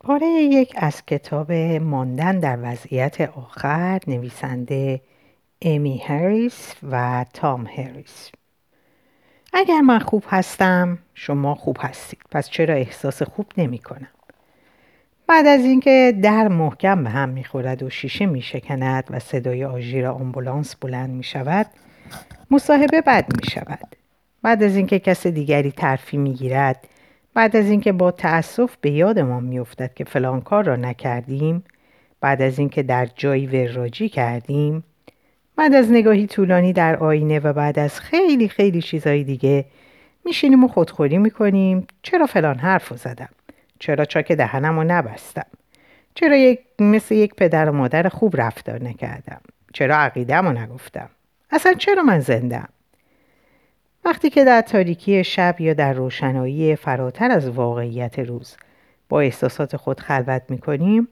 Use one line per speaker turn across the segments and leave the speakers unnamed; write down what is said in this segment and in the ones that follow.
پاره یک از کتاب ماندن در وضعیت آخر نویسنده امی هریس و تام هریس. اگر من خوب هستم شما خوب هستید. پس چرا احساس خوب نمی کنم؟ بعد از اینکه در محکم به هم می‌خورد و شیشه میشکند و صدای آژیر آمبولانس بلند می شود مصاحبه بد می شود بعد از اینکه کس دیگری ترفی می گیرد بعد از اینکه با تأسف به یادمان میافتد که فلان کار را نکردیم بعد از اینکه در جایی وراجی کردیم بعد از نگاهی طولانی در آینه و بعد از خیلی خیلی چیزهای دیگه میشینیم و خودخوری می‌کنیم چرا فلان حرف رو زدم؟ چرا چاک دهنم رو نبستم؟ چرا یک مثل یک پدر و مادر خوب رفتار نکردم؟ چرا عقیدم رو نگفتم؟ اصلا چرا من زندم وقتی که در تاریکی شب یا در روشنایی فراتر از واقعیت روز با احساسات خود خلوت می‌کنیم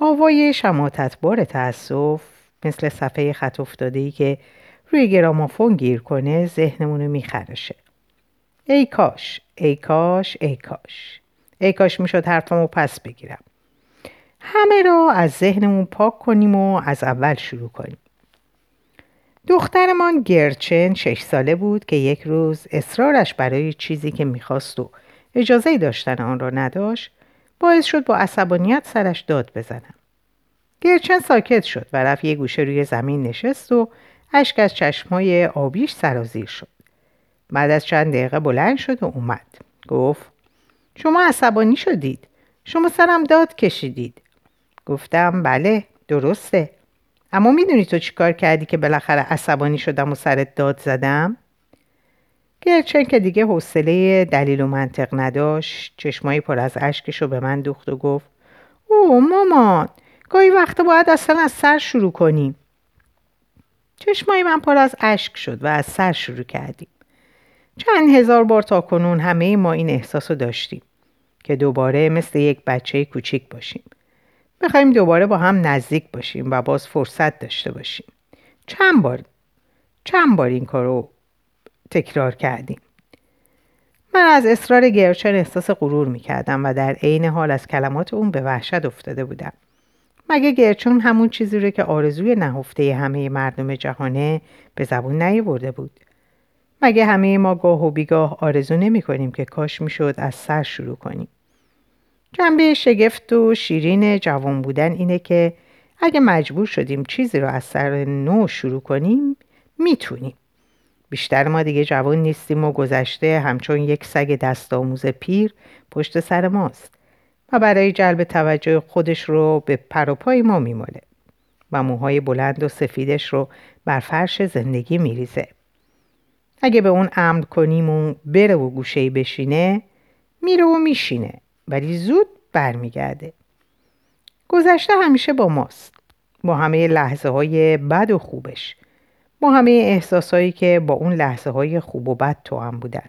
آوای شماتتبار تأسف مثل صفحه خط افتاده که روی گرامافون گیر کنه ذهنمونو میخرشه. ای کاش ای کاش ای کاش. ای کاش می‌شد حرفمو پس بگیرم. همه را از ذهنمون پاک کنیم و از اول شروع کنیم. دخترمان گرچن شش ساله بود که یک روز اصرارش برای چیزی که می‌خواست و اجازه داشتن آن را نداشت باعث شد با عصبانیت سرش داد بزنم. گرچن ساکت شد و رفت یه گوشه روی زمین نشست و اشک از چشمای آبیش سرازیر شد. بعد از چند دقیقه بلند شد و اومد. گفت شما عصبانی شدید. شما سرم داد کشیدید. گفتم بله درسته. اما می‌دونی تو چیکار کردی که بالاخره عصبانی شدم و سرت داد زدم؟ گرچه که دیگه حوصله دلیل و منطق نداشت چشمایی پر از اشکش رو به من دوخت و گفت او مامان گاهی وقتا باید اصلا از سر شروع کنیم. چشمای من پر از اشک شد و از سر شروع کردیم. چند هزار بار تا کنون همه ما این احساس رو داشتیم که دوباره مثل یک بچه کوچیک باشیم. بخوایم دوباره با هم نزدیک باشیم و باز فرصت داشته باشیم. چند بار چند بار این کار رو تکرار کردیم؟ من از اصرار گرچن احساس غرور می‌کردم و در عین حال از کلمات اون به وحشت افتاده بودم. مگه گرچن همون چیزی رو که آرزوی نهفته همه مردم جهانه به زبون نیاورده بود. مگه همه ما گاه و بیگاه آرزو نمی کنیم که کاش می‌شد از سر شروع کنیم؟ جنبه شگفت و شیرین جوان بودن اینه که اگه مجبور شدیم چیزی رو از سر نو شروع کنیم می‌تونیم. بیشتر ما دیگه جوان نیستیم و گذشته همچون یک سگ دست آموز پیر پشت سر ماست و برای جلب توجه خودش رو به پروپای ما میماله و موهای بلند و سفیدش رو بر فرش زندگی میریزه. اگه به اون امر کنیم و بره و گوشه بشینه میره و میشینه. ولی زود برمیگرده. گذشته همیشه با ماست. با همه لحظه های بد و خوبش. با همه احساسهایی که با اون لحظه های خوب و بد تو هم بودن.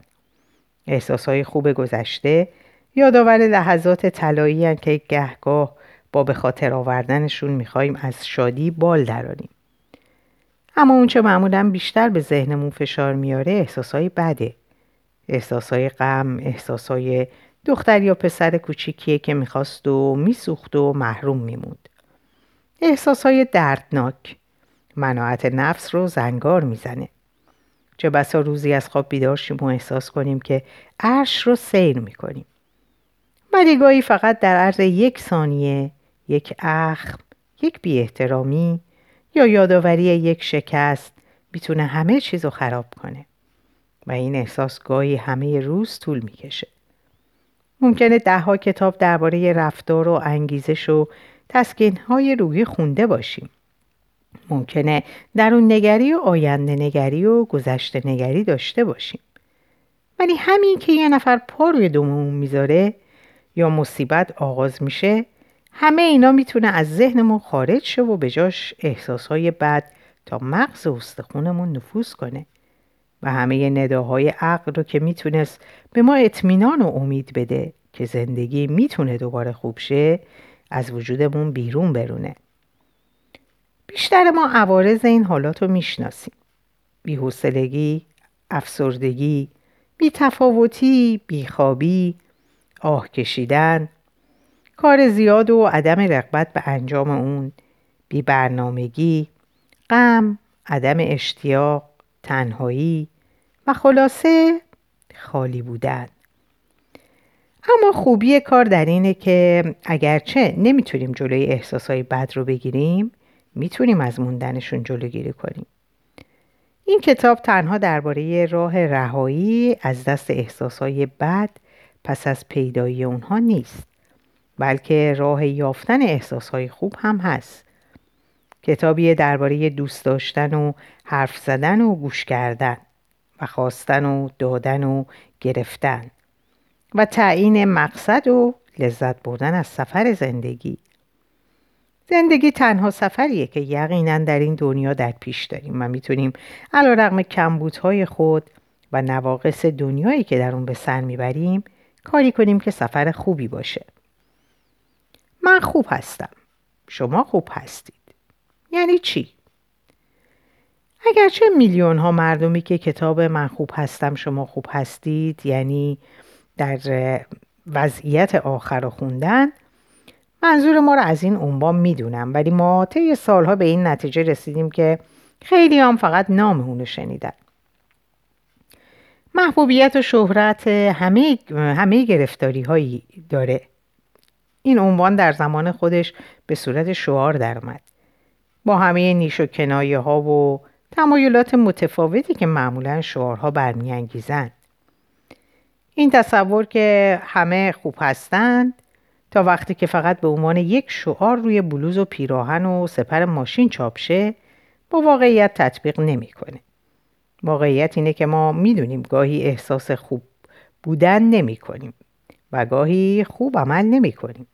احساس های خوب گذشته یادآور لحظات طلایی که گهگاه با به خاطر آوردنشون می‌خوایم از شادی بال دراریم. اما اونچه معمولا بیشتر به ذهنمون فشار میاره احساسهای بده. احساسهای غم احساسهای دختر یا پسر کوچیکیه که می‌خواست و میسوخت و محروم میموند. احساسهای دردناک مناعت نفس رو زنگار می‌زنه. چه بسا روزی از خواب بیدار شیم و احساس کنیم که عرش رو سیر می‌کنیم. ولی گاهی فقط در عرض یک ثانیه یک اخم یک بی احترامی یا یادآوری یک شکست می‌تونه همه چیز رو خراب کنه و این احساس گاهی همه روز طول می‌کشه. ممکنه دهها کتاب درباره رفتار و انگیزش و تسکین های روحی خونده باشیم. ممکنه در اون نگری و آینده نگری و گذشته نگری داشته باشیم. ولی همین که یه نفر پا روی دوممون می‌ذاره یا مصیبت آغاز میشه همه اینا می‌تونه از ذهنمون خارج شه و به جاش احساسهای بد تا مغز و استخونمون نفوذ کنه. و همه نداهای عقل رو که می‌تونست به ما اطمینان و امید بده که زندگی می‌تونه دوباره خوب شه از وجودمون بیرون برونه. بیشتر ما عوارض این حالات رو می‌شناسیم. بیحسلگی افسردگی بیتفاوتی بیخوابی آه کشیدن کار زیاد و عدم رغبت به انجام اون بی برنامگی غم عدم اشتیاق تنهایی و خلاصه خالی بودن. اما خوبی کار در اینه که اگرچه نمی‌تونیم جلوی احساسهای بد رو بگیریم می‌تونیم از موندنشون جلوگیری کنیم. این کتاب تنها درباره راه رهایی از دست احساسهای بد پس از پیدایی اونها نیست بلکه راه یافتن احساسهای خوب هم هست. کتابی درباره دوست داشتن و حرف زدن و گوش کردن و خواستن و دادن و گرفتن. و تعیین مقصد و لذت بردن از سفر زندگی. زندگی تنها سفریه که یقینا در این دنیا در پیش داریم و می‌تونیم علا رقم کمبودهای خود و نواقص دنیایی که در اون به سر می‌بریم کاری کنیم که سفر خوبی باشه. من خوب هستم. شما خوب هستید. یعنی چی؟ اگرچه میلیون ها مردمی که کتاب من خوب هستم شما خوب هستید یعنی در وضعیت آخر خوندن. منظور ما رو از این عنوان می‌دونم ولی ما طی سالها به این نتیجه رسیدیم که خیلی هم فقط نام اونو شنیدن. محبوبیت و شهرت همه, همه گرفتاری هایی داره. این عنوان در زمان خودش به صورت شعار درآمد با همه نیش و کنایه ها و تمایلات متفاوتی که معمولا شعارها برمیانگیزند این تصور که همه خوب هستند تا وقتی که فقط به عنوان یک شعار روی بلوز و پیراهن و سپر ماشین چاپ شه با واقعیت تطبیق نمی‌کنه. واقعیت اینه که ما می‌دونیم گاهی احساس خوب بودن نمی کنیم و گاهی خوب عمل نمی کنیم.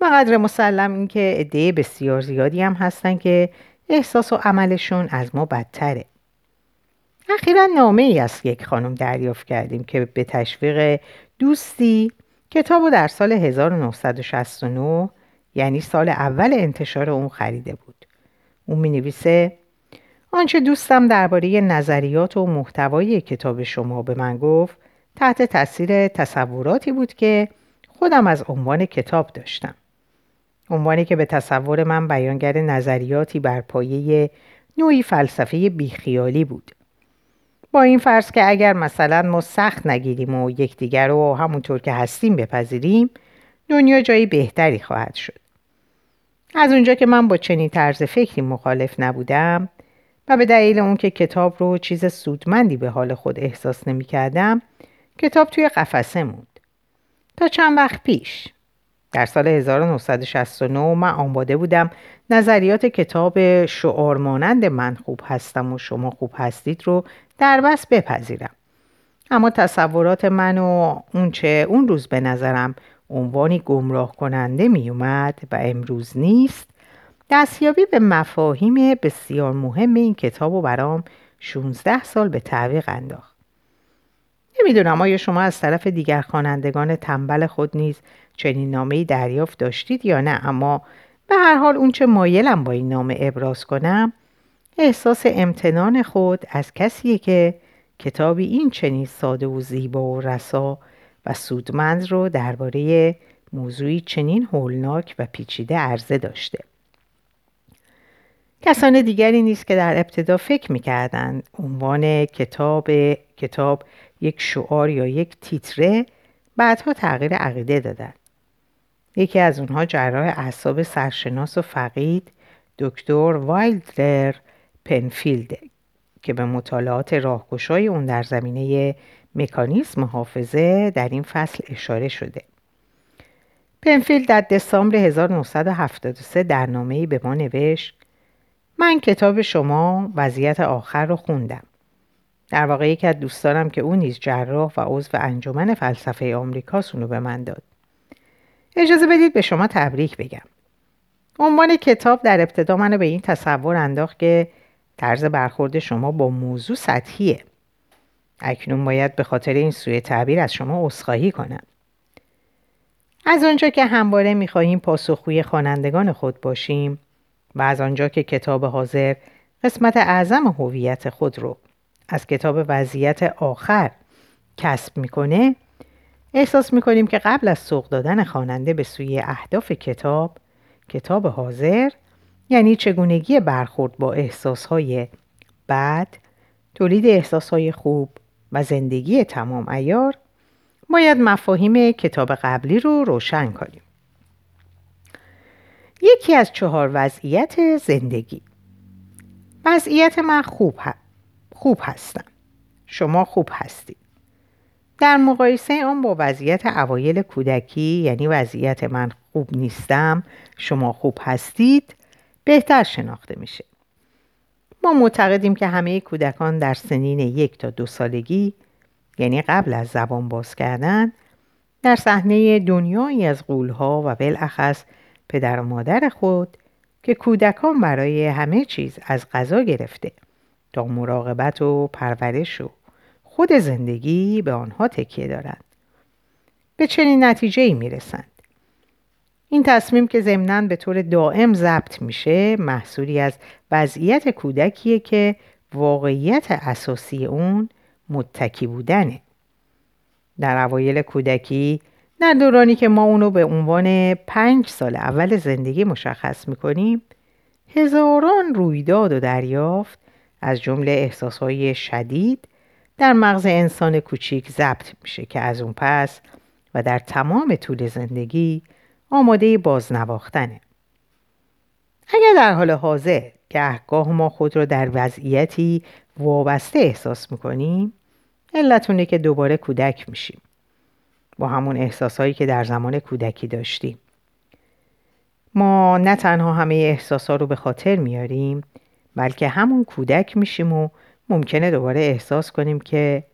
و قدر مسلم این که عده بسیار زیادی هم هستن که احساس و عملشون از ما بدتره. اخیرا نامه ای از یک خانم دریافت کردیم که به تشویق دوستی کتاب در سال 1969 یعنی سال اول انتشار اون خریده بود. اون می نویسه آنچه دوستم درباره نظریات و محتوای کتاب شما به من گفت تحت تاثیر تصوراتی بود که خودم از عنوان کتاب داشتم. عنوانی که به تصور من بیانگر نظریاتی بر پایه نوعی فلسفه بیخیالی بود. با این فرض که اگر مثلا ما سخت نگیریم و یکدیگر رو همونطور که هستیم بپذیریم دنیا جایی بهتری خواهد شد. از اونجا که من با چنین طرز فکری مخالف نبودم و به دلیل اون که کتاب رو چیز سودمندی به حال خود احساس نمی کردم کتاب توی قفسه موند. تا چند وقت پیش در سال 1969 من آماده بودم نظریات کتاب شعار مانند من خوب هستم و شما خوب هستید رو در بس بپذیرم. اما تصورات من و اونچه اون روز به نظرم عنوانی گمراه کننده می اومد و امروز نیست دستیابی به مفاهیم بسیار مهم این کتاب و برام 16 سال به تعویق انداخت. نمی‌دونم آیا شما از طرف دیگر خوانندگان تنبل خود نیز چنین نامه دریافت داشتید یا نه اما به هر حال اونچه مایلم با این نامه ابراز کنم احساس امتنان خود از کسی که کتابی این چنین ساده و زیبا و رسا و سودمند رو درباره موضوعی چنین هولناک و پیچیده عرضه داشته. کسان دیگری نیست که در ابتدا فکر می‌کردند عنوان کتاب کتاب یک شعار یا یک تیتره بعدها تغییر عقیده دادند. یکی از اونها جراح اعصاب سرشناس و فقید دکتر وایلدر پنفیلد که به مطالعات راهگشای اون در زمینه مکانیسم حافظه در این فصل اشاره شده. پنفیلد در دسامبر 1973 در نامه‌ای به ما نوشت من کتاب شما وضعیت آخر رو خوندم. در واقع یکی از دوستانم که او نیز جراح و عضو انجمن فلسفه آمریکاست اونو به من داد. اجازه بدید به شما تبریک بگم. عنوان کتاب در ابتدا منو به این تصور انداخت که طرز برخورد شما با موضوع سطحیه. اکنون باید به خاطر این سوی تعبیر از شما عذرخواهی کنم. از آنجا که همواره می‌خواهیم پاسخگوی خوانندگان خود باشیم و از آنجا که کتاب حاضر قسمت اعظم هویت خود رو از کتاب وضعیت آخر کسب می‌کنه احساس می‌کنیم که قبل از سوق دادن خواننده به سوی اهداف کتاب کتاب حاضر یعنی چگونگی برخورد با احساسهای بد تولید احساسهای خوب و زندگی تمام ایار باید مفاهیم کتاب قبلی رو روشن کنیم. یکی از چهار وضعیت زندگی. وضعیت من خوب, خوب هستم. شما خوب هستید. در مقایسه آن با وضعیت اوایل کودکی یعنی وضعیت من خوب نیستم شما خوب هستید بهتر شناخته میشه ما معتقدیم که همه کودکان در سنین یک تا دو سالگی یعنی قبل از زبان باز کردن در صحنه دنیایی از قولها و بالاخص پدر و مادر خود که کودکان برای همه چیز از غذا گرفته تا مراقبت و پرورش و خود زندگی به آنها تکیه دارند به چنین نتیجه ای می رسند. این تصمیم که ضمنا به طور دائم ضبط میشه محصولی از وضعیت کودکیه که واقعیت اساسی اون متکی بودنه. در اوایل کودکی در دورانی که ما اونو به عنوان پنج سال اول زندگی مشخص می‌کنیم هزاران رویداد و دریافت از جمله احساسهای شدید در مغز انسان کوچیک ضبط میشه که از اون پس و در تمام طول زندگی آماده بازنواختنه. اگر در حال حاضر گهگاه ما خود را در وضعیتی وابسته احساس می‌کنیم علتونه که دوباره کودک میشیم. با همون احساسهایی که در زمان کودکی داشتیم. ما نه تنها همه احساسها رو به خاطر میاریم بلکه همون کودک میشیم و ممکنه دوباره احساس کنیم که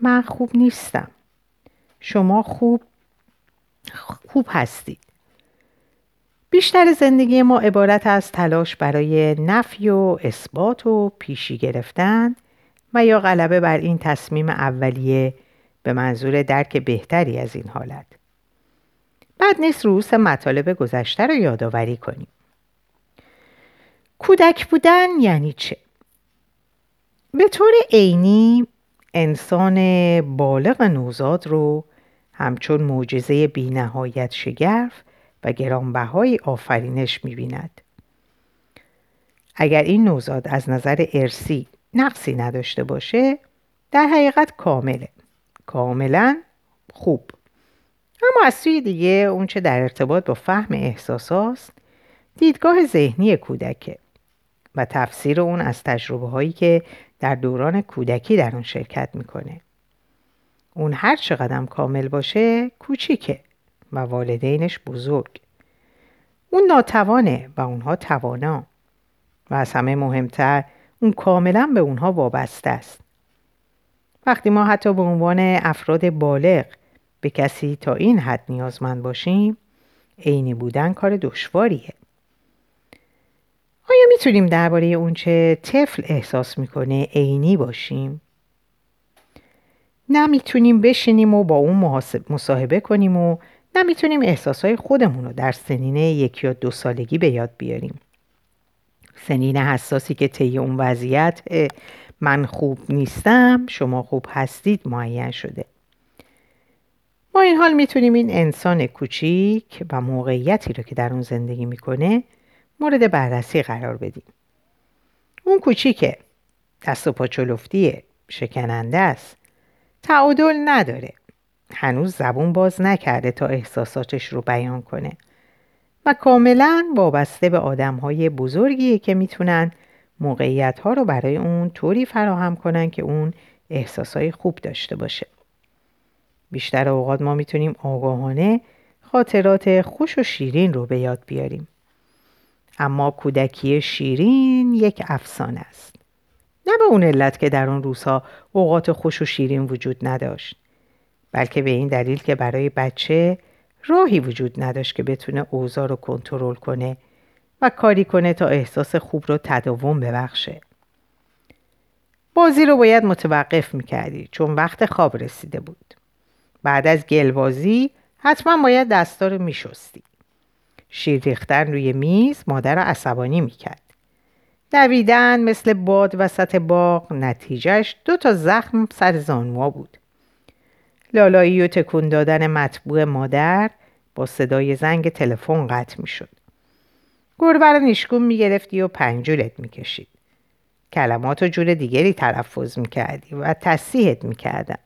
من خوب نیستم. شما خوب خوب هستید. بیشتر زندگی ما عبارت از تلاش برای نفی و اثبات و پیشی گرفتن و یا غلبه بر این تصمیم اولیه به منظور درک بهتری از این حالت بعد نیست روس مطالب گذشته رو یادآوری کنیم کودک بودن یعنی چه؟ به طور عینی انسان بالغ نوزاد رو همچون معجزه بینهایت شگرف و گرانبهای آفرینش می‌بیند. اگر این نوزاد از نظر ارسی نقصی نداشته باشه در حقیقت کامله. کاملا خوب. اما از سوی دیگه اونچه در ارتباط با فهم احساس دیدگاه ذهنی کودکه و تفسیر اون از تجربه هایی که در دوران کودکی در اون شرکت می‌کنه. اون هر چقدر کامل باشه کوچیکه. و والدینش بزرگ. اون ناتوانه و اونها توانا. و از همه مهمتر اون کاملا به اونها وابسته است. وقتی ما حتی به عنوان افراد بالغ به کسی تا این حد نیازمند باشیم عینی بودن کار دشواریه. آیا می‌تونیم درباره اونچه طفل احساس می‌کنه عینی باشیم؟ نه می‌تونیم بشینیم و با اون مصاحبه کنیم و نه می‌تونیم احساسهای خودمون رو در سنین یک یا دو سالگی به یاد بیاریم. سنین حساسی که طی اون وضعیت من خوب نیستم شما خوب هستید معین شده. با این حال می‌تونیم این انسان کوچیک و موقعیتی رو که در اون زندگی می‌کنه مورد بررسی قرار بدیم. اون کوچیکه دست و پاچلفتیه شکننده است تعادل نداره هنوز زبون باز نکرده تا احساساتش رو بیان کنه. و کاملا وابسته به آدم های بزرگیه که می‌تونن موقعیت ها رو برای اون طوری فراهم کنن که اون احساسای خوب داشته باشه. بیشتر اوقات ما می‌تونیم آگاهانه خاطرات خوش و شیرین رو به یاد بیاریم. اما کودکی شیرین یک افسانه است. نه به اون علت که در اون روزها اوقات خوش و شیرین وجود نداشت. بلکه به این دلیل که برای بچه راهی وجود نداشت که بتونه اوضاع رو کنترل کنه و کاری کنه تا احساس خوب رو تداوم ببخشه بازی رو باید متوقف می‌کردی چون وقت خواب رسیده بود بعد از گلبازی حتما باید دستا رو میشستی شیر ریختن روی میز مادر را عصبانی می‌کرد. دویدن مثل باد وسط باغ نتیجهش دو تا زخم سر زانوا بود. لالایی و تکون دادن مطبوع مادر با صدای زنگ تلفن قطع می شد. گربه رو نیشگون می گرفتی و پنجولت می کشید. کلمات و جور دیگری تلفظ می کردی و تصیحت می کردن.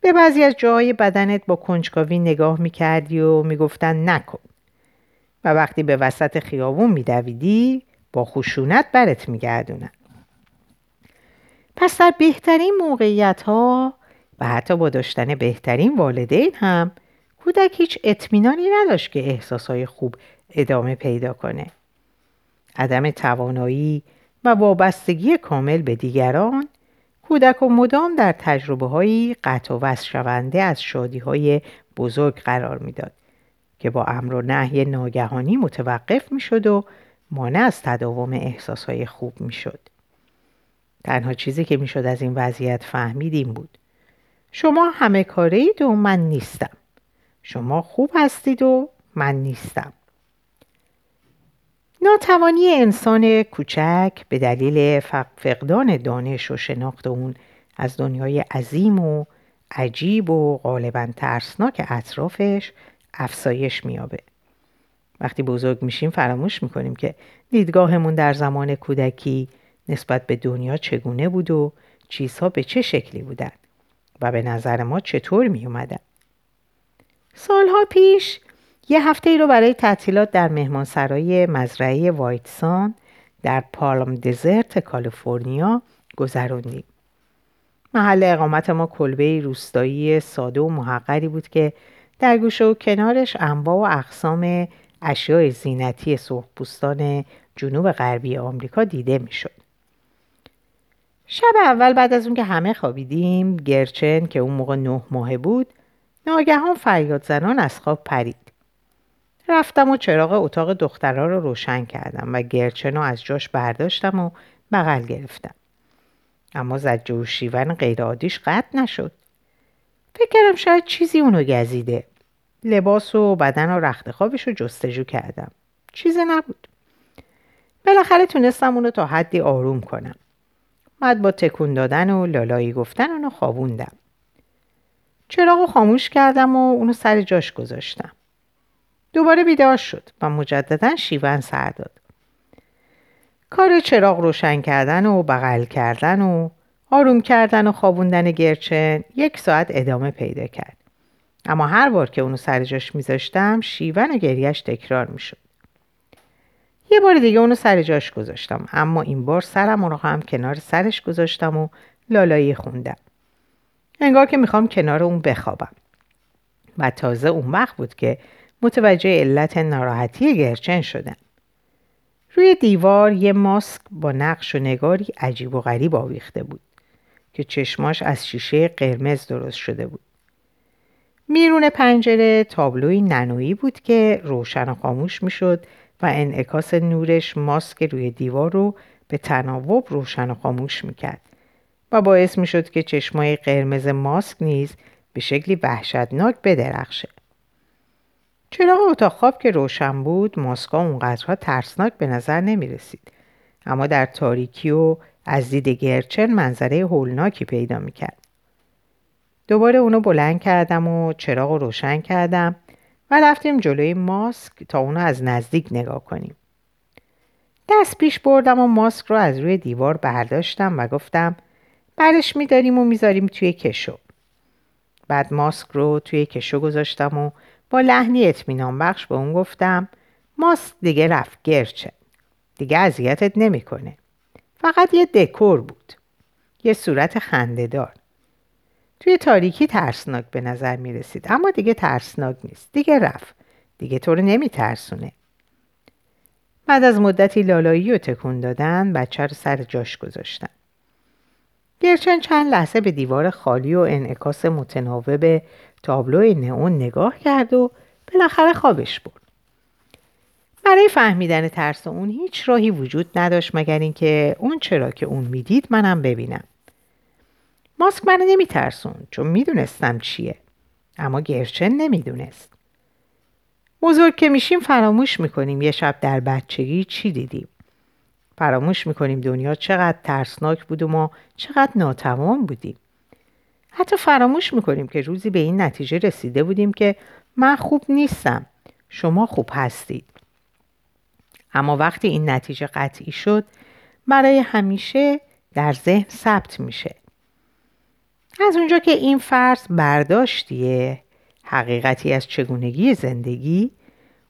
به بعضی از جاهای بدنت با کنجکاوی نگاه می کردی و می گفتن نکن. و وقتی به وسط خیابون می دویدی با خشونت برت می گردونن. پس در بهترین موقعیت ها و حتی با داشتن بهترین والدین هم کودک هیچ اطمینانی نداشت که احساسهای خوب ادامه پیدا کنه. عدم توانایی و وابستگی کامل به دیگران کودک و مدام در تجربه هایی قطع و وصل شونده از شادی های بزرگ قرار می‌داد که با امر و نهی ناگهانی متوقف می شد و مانع از تداوم احساس های خوب می شد. تنها چیزی که می شد از این وضعیت فهمید این بود. شما همه کاره اید و من نیستم. شما خوب هستید و من نیستم. ناتوانی انسان کوچک به دلیل فقدان دانش و شناخت اون از دنیای عظیم و عجیب و غالبا ترسناک اطرافش افسایش میابه. وقتی بزرگ میشیم فراموش می‌کنیم که دیدگاهمون در زمان کودکی نسبت به دنیا چگونه بود و چیزها به چه شکلی بودن و به نظر ما چطور می اومدن. سالها پیش یه هفته ای رو برای تعطیلات در مهمانسرای مزرعه وایتسان در پالم دزرت کالیفرنیا گذروندیم. محل اقامت ما کلبه روستایی ساده و محقری بود که در گوشه و کنارش انواع و اقسام اشیاء زینتی سرخپوستان جنوب غربی آمریکا دیده می‌شد. شب اول بعد از اون که همه خوابیدیم گرچن که اون موقع نه ماهه بود ناگهان فریاد زنان از خواب پرید. رفتم و چراغ اتاق دخترها رو روشن کردم و گرچن رو از جاش برداشتم و بغل گرفتم. اما زجه و شیون غیرعادیش قطع نشد. فکر کردم شاید چیزی اونو گزیده. لباس و بدن و رخت خوابش رو جستجو کردم. چیزی نبود. بالاخره تونستم اونو تا حدی آروم کنم. بعد با تکون دادن و لالایی گفتن اونو خوابوندم. چراغ خاموش کردم و اونو سر جاش گذاشتم. دوباره بیدار شد و مجددا شیون سر داد. کار چراغ روشن کردن و بغل کردن و آروم کردن و خوابوندن گرچن یک ساعت ادامه پیدا کرد. اما هر بار که اونو سر جاش میذاشتم شیون و گریش تکرار می‌شد. یه بار دیگه اونو سر جاش گذاشتم. اما این بار سرم رو هم کنار سرش گذاشتم و لالایی خوندم. انگار که می‌خوام کنار اون بخوابم. و تازه اون وقت بود که متوجه علت ناراحتی گرچن شدم. روی دیوار یه ماسک با نقش و نگاری عجیب و غریب آویخته بود که چشماش از شیشه قرمز درست شده بود. میرون پنجره تابلوی ننویی بود که روشن و خاموش می‌شد و انعکاس نورش ماسک روی دیوار رو به تناوب روشن و خاموش می‌کرد و باعث می‌شد که چشمای قرمز ماسک نیز به شکلی وحشتناک بدرخشه. چراغ اتاق خواب که روشن بود ماسکا اونقدرها ترسناک به نظر نمی رسید. اما در تاریکی و از دید گرچن منظره هولناکی پیدا می کرد. دوباره اونو بلند کردم و چراغ رو روشن کردم رفتیم جلوی ماسک تا اونو از نزدیک نگاه کنیم. دست پیش بردم و ماسک رو از روی دیوار برداشتم و گفتم برش میداریم و می‌ذاریم توی کشو. بعد ماسک رو توی کشو گذاشتم و با لحنی اطمینان بخش به اون گفتم ماسک دیگه رفت گرچه. دیگه اذیتت نمی‌کنه. فقط یه دکور بود. یه صورت خندهدار. توی تاریکی ترسناک به نظر می رسید اما دیگه ترسناک نیست. دیگه رفت. دیگه تو رو نمی ترسونه بعد از مدتی لالایی و تکون دادن بچه رو سر جاش گذاشتن. گرچن چند لحظه به دیوار خالی و انعکاس متناوب تابلو نئون نگاه کرد و بالاخره خوابش برد. برای فهمیدن ترس اون هیچ راهی وجود نداشت مگر اینکه اون چرا که اون می‌دید منم ببینم. ماسک منو نمیترسون چون می‌دونستم چیه. اما گرچن نمی‌دونست. بزرگ که میشیم فراموش می‌کنیم یه شب در بچگی چی دیدیم. فراموش می‌کنیم دنیا چقدر ترسناک بود و ما چقدر ناتمام بودیم. حتی فراموش می‌کنیم که روزی به این نتیجه رسیده بودیم که من خوب نیستم شما خوب هستید. اما وقتی این نتیجه قطعی شد برای همیشه در ذهن ثبت میشه. از اونجا که این فرض برداشتیه حقیقتی از چگونگی زندگی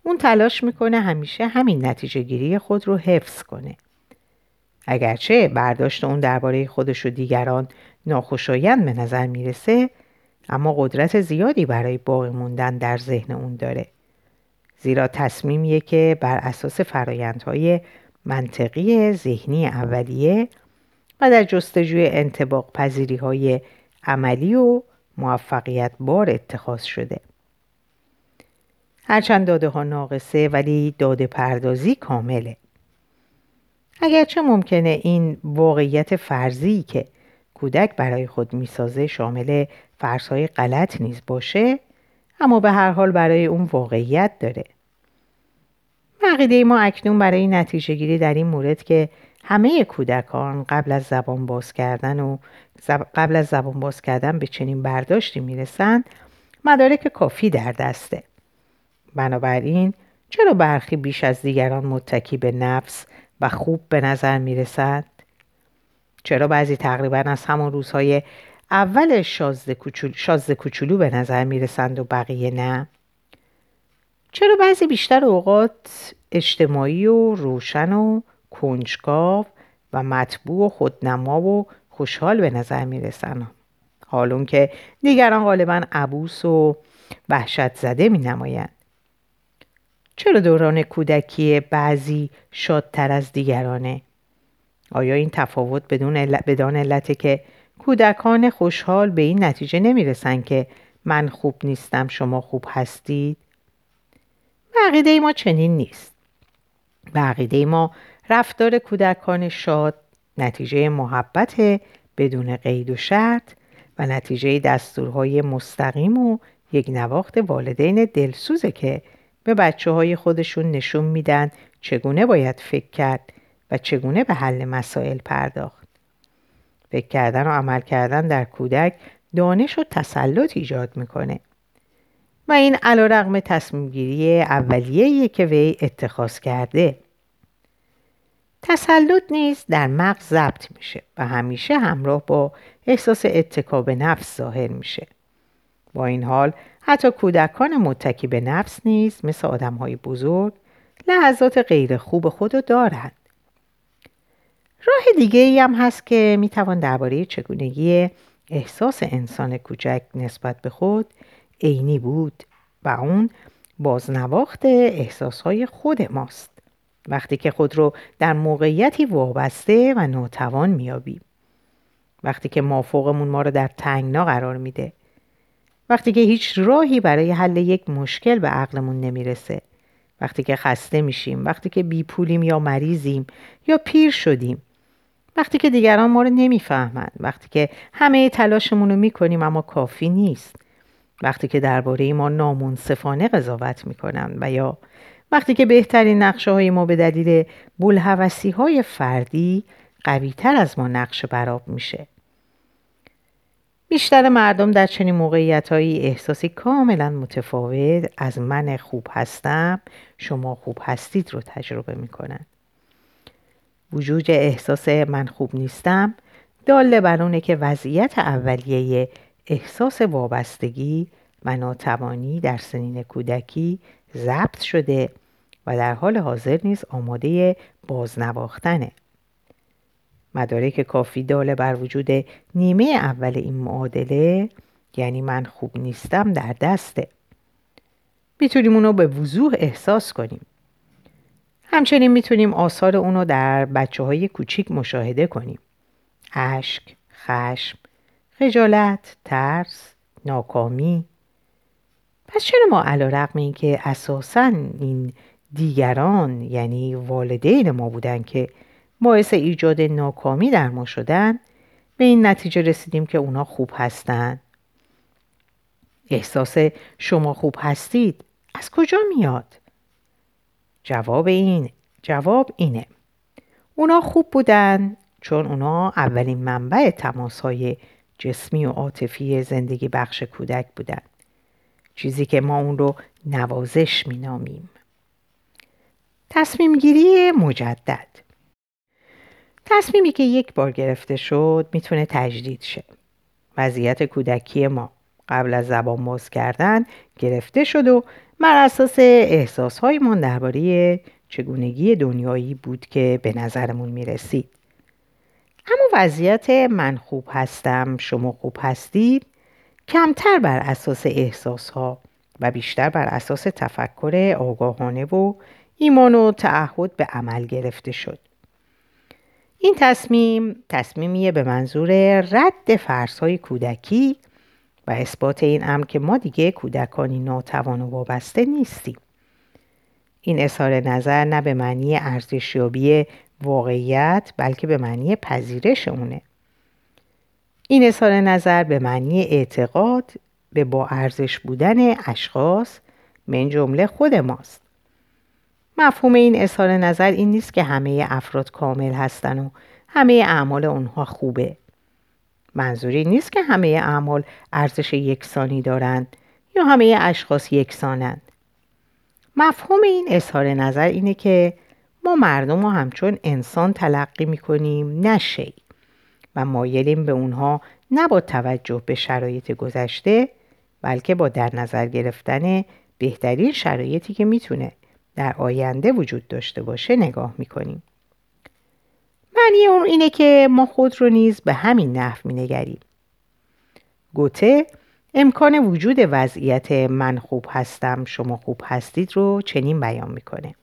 اون تلاش می‌کنه همیشه همین نتیجه گیری خود رو حفظ کنه. اگرچه برداشت اون درباره خودش و دیگران ناخوشایند به نظر می‌رسه اما قدرت زیادی برای باقی موندن در ذهن اون داره. زیرا تصمیمیه که بر اساس فرایندهای منطقی ذهنی اولیه و در جستجوی انتباق پذیری های عملی و موفقیت بار اتخاذ شده. هرچند داده ها ناقصه ولی داده پردازی کامله. اگرچه ممکنه این واقعیت فرضی که کودک برای خود می‌سازه شامل فرضهای غلط نیز باشه اما به هر حال برای اون واقعیت داره. عقیده ما اکنون برای نتیجه گیری در این مورد که همه کودکان قبل از زبان باز کردن و قبل از زبان باز کردن به چنین برداشتی می‌رسند مدارک کافی در دسته. بنابراین چرا برخی بیش از دیگران متکی به نفس و خوب به نظر می‌رسند چرا بعضی تقریبا از همون روزهای اول شازده کوچولو, کوچولو به نظر می‌رسند و بقیه نه؟ چرا بعضی بیشتر اوقات اجتماعی و روشن و کنجکاو و مطبوع و خودنما و خوشحال به نظر می‌رسن حالون که دیگران غالبا عبوس و وحشت زده می نمایند. چرا دوران کودکی بعضی شادتر از دیگرانه؟ آیا این تفاوت بدون بدان علته که کودکان خوشحال به این نتیجه نمی‌رسن که من خوب نیستم شما خوب هستید؟ بقیده ما چنین نیست. بقیده ما رفتار کودکان شاد نتیجه محبت بدون قید و شرط و نتیجه دستورهای مستقیم و یک نواخت والدین دلسوزه که به بچه های خودشون نشون میدن چگونه باید فکر کرد و چگونه به حل مسائل پرداخت. فکر کردن و عمل کردن در کودک دانش و تسلط ایجاد می‌کنه. و این علا رقم تصمیم گیری اولیه که وی اتخاذ کرده. تسلط نیز در مغز ضبط میشه و همیشه همراه با احساس اتکا به نفس ظاهر میشه. با این حال حتی کودکان متکی به نفس نیز مثل آدم های بزرگ لحظات غیر خوب خود رو دارند. راه دیگه ای هم هست که می‌توان درباره چگونگی احساس انسان کوچک نسبت به خود عینی بود و اون بازنواخت احساسهای خود ماست. وقتی که خود رو در موقعیتی وابسته و ناتوان میابیم وقتی که مافوقمون ما رو در تنگنا قرار میده. وقتی که هیچ راهی برای حل یک مشکل به عقلمون نمی‌رسه. وقتی که خسته میشیم وقتی که بی پولیم یا مریضیم یا پیر شدیم. وقتی که دیگران ما رو نمی‌فهمند وقتی که همه تلاشمون رو می‌کنیم اما کافی نیست. وقتی که درباره ما نامنصفانه قضاوت می‌کنن و یا وقتی که بهترین نقشه های ما به دلیل بلحوثی های فردی قوی تر از ما نقشه براب میشه. بیشتر مردم در چنین موقعیت احساسی کاملا متفاوت از من خوب هستم شما خوب هستید رو تجربه می‌کنن. وجود احساس من خوب نیستم داله بر اونه که وضعیت اولیه احساس وابستگی و ناتوانی در سنین کودکی ضبط شده و در حال حاضر نیز آماده بازنواختنه. مدارک کافی داله بر وجود نیمه اول این معادله یعنی من خوب نیستم در دسته. می‌تونیم اونو به وضوح احساس کنیم. همچنین می‌تونیم آثار اونو در بچه های کوچیک مشاهده کنیم. اشک، خشم، خجالت، ترس، ناکامی. پس چرا ما علا رقم این که اساسا این دیگران یعنی والدین ما بودن که باعث ایجاد ناکامی در ما شدن به این نتیجه رسیدیم که اونا خوب هستند. احساس شما خوب هستید از کجا میاد؟ جواب این جواب اینه اونا خوب بودن چون اونا اولین منبع تماس های جسمی و عاطفی زندگی بخش کودک بودند چیزی که ما اون رو نوازش مینامیم. تصمیم گیری مجدد. تصمیمی که یک بار گرفته شد می‌تونه تجدید شه. وضعیت کودکی ما قبل از زبان باز کردن گرفته شد و بر اساس احساسهایمان درباره چگونگی دنیایی بود که به نظرمون می‌رسید. اما وضعیت من خوب هستم شما خوب هستید؟ کمتر بر اساس احساسها و بیشتر بر اساس تفکر آگاهانه و ایمان و تعهد به عمل گرفته شد. این تصمیم تصمیمیه به منظور رد فرسهای کودکی و اثبات این امر که ما دیگه کودکانی ناتوان و وابسته نیستیم. این اظهار نظر نه به معنی ارزشیابی واقعیت بلکه به معنی پذیرش اونه این اظهار نظر به معنی اعتقاد به با ارزش بودن اشخاص من جمله خود ماست. مفهوم این اظهار نظر این نیست که همه افراد کامل هستن و همه اعمال اونها خوبه. منظوری نیست که همه اعمال ارزش یکسانی دارند یا همه اشخاص یکسانند. مفهوم این اظهار نظر اینه که ما مردم رو همچون انسان تلقی می‌کنیم نه شی. و مایلیم به اونها نه با توجه به شرایط گذشته بلکه با در نظر گرفتن بهترین شرایطی که می‌تونه در آینده وجود داشته باشه نگاه می‌کنیم. معنی اون اینه که ما خود رو نیز به همین نحو مینگریم. گوته امکان وجود وضعیت من خوب هستم شما خوب هستید رو چنین بیان می‌کنه.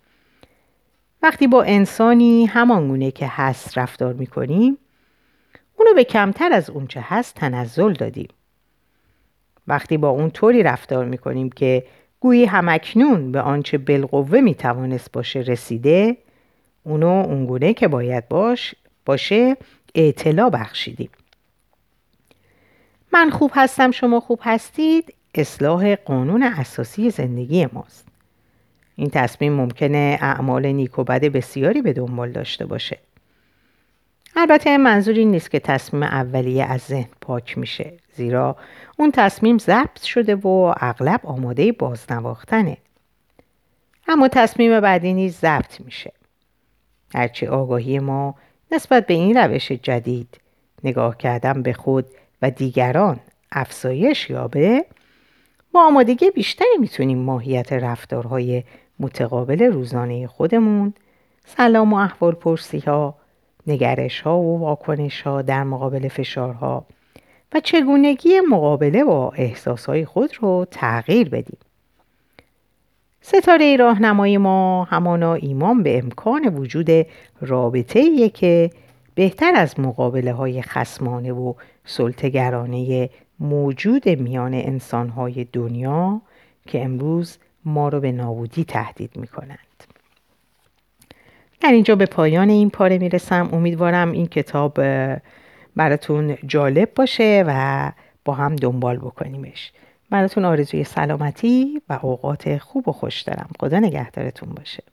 وقتی با انسانی همانگونه که هست رفتار می‌کنیم اونو به کمتر از اونچه هست تنزل دادیم. وقتی با اون طوری رفتار می‌کنیم که گویی همکنون به آنچه بالقوه می‌توانست باشه رسیده اونو اونگونه که باید باش باشه اطلاع بخشیدیم. من خوب هستم شما خوب هستید اصلاح قانون اساسی زندگی ماست. این تصمیم ممکنه اعمال نیک و بد بسیاری به دنبال داشته باشه. البته منظور این نیست که تصمیم اولیه از ذهن پاک میشه زیرا اون تصمیم ضبط شده و اغلب آماده بازنواختنه. اما تصمیم بعدی نیز ضبط میشه. هرچی آگاهی ما نسبت به این روش جدید نگاه کردن به خود و دیگران افزایش یابه با آمادگی بیشتری می‌تونیم ماهیت رفتارهای متقابل روزانه خودمون سلام و احوال پرسی ها نگرش ها و واکنش ها در مقابل فشارها و چگونگی مقابله با احساس های خود رو تغییر بدیم ستاره راهنمای ما همانا ایمان به امکان وجود رابطه که بهتر از مقابله های خسمانه و سلطگرانه موجود میان انسانهای دنیا که امروز ما رو به نابودی تهدید می کنند. در اینجا به پایان این پاره می‌رسم. امیدوارم این کتاب براتون جالب باشه و با هم دنبال بکنیمش. براتون آرزوی سلامتی و اوقات خوب و خوش دارم. خدا نگهدارتون باشه.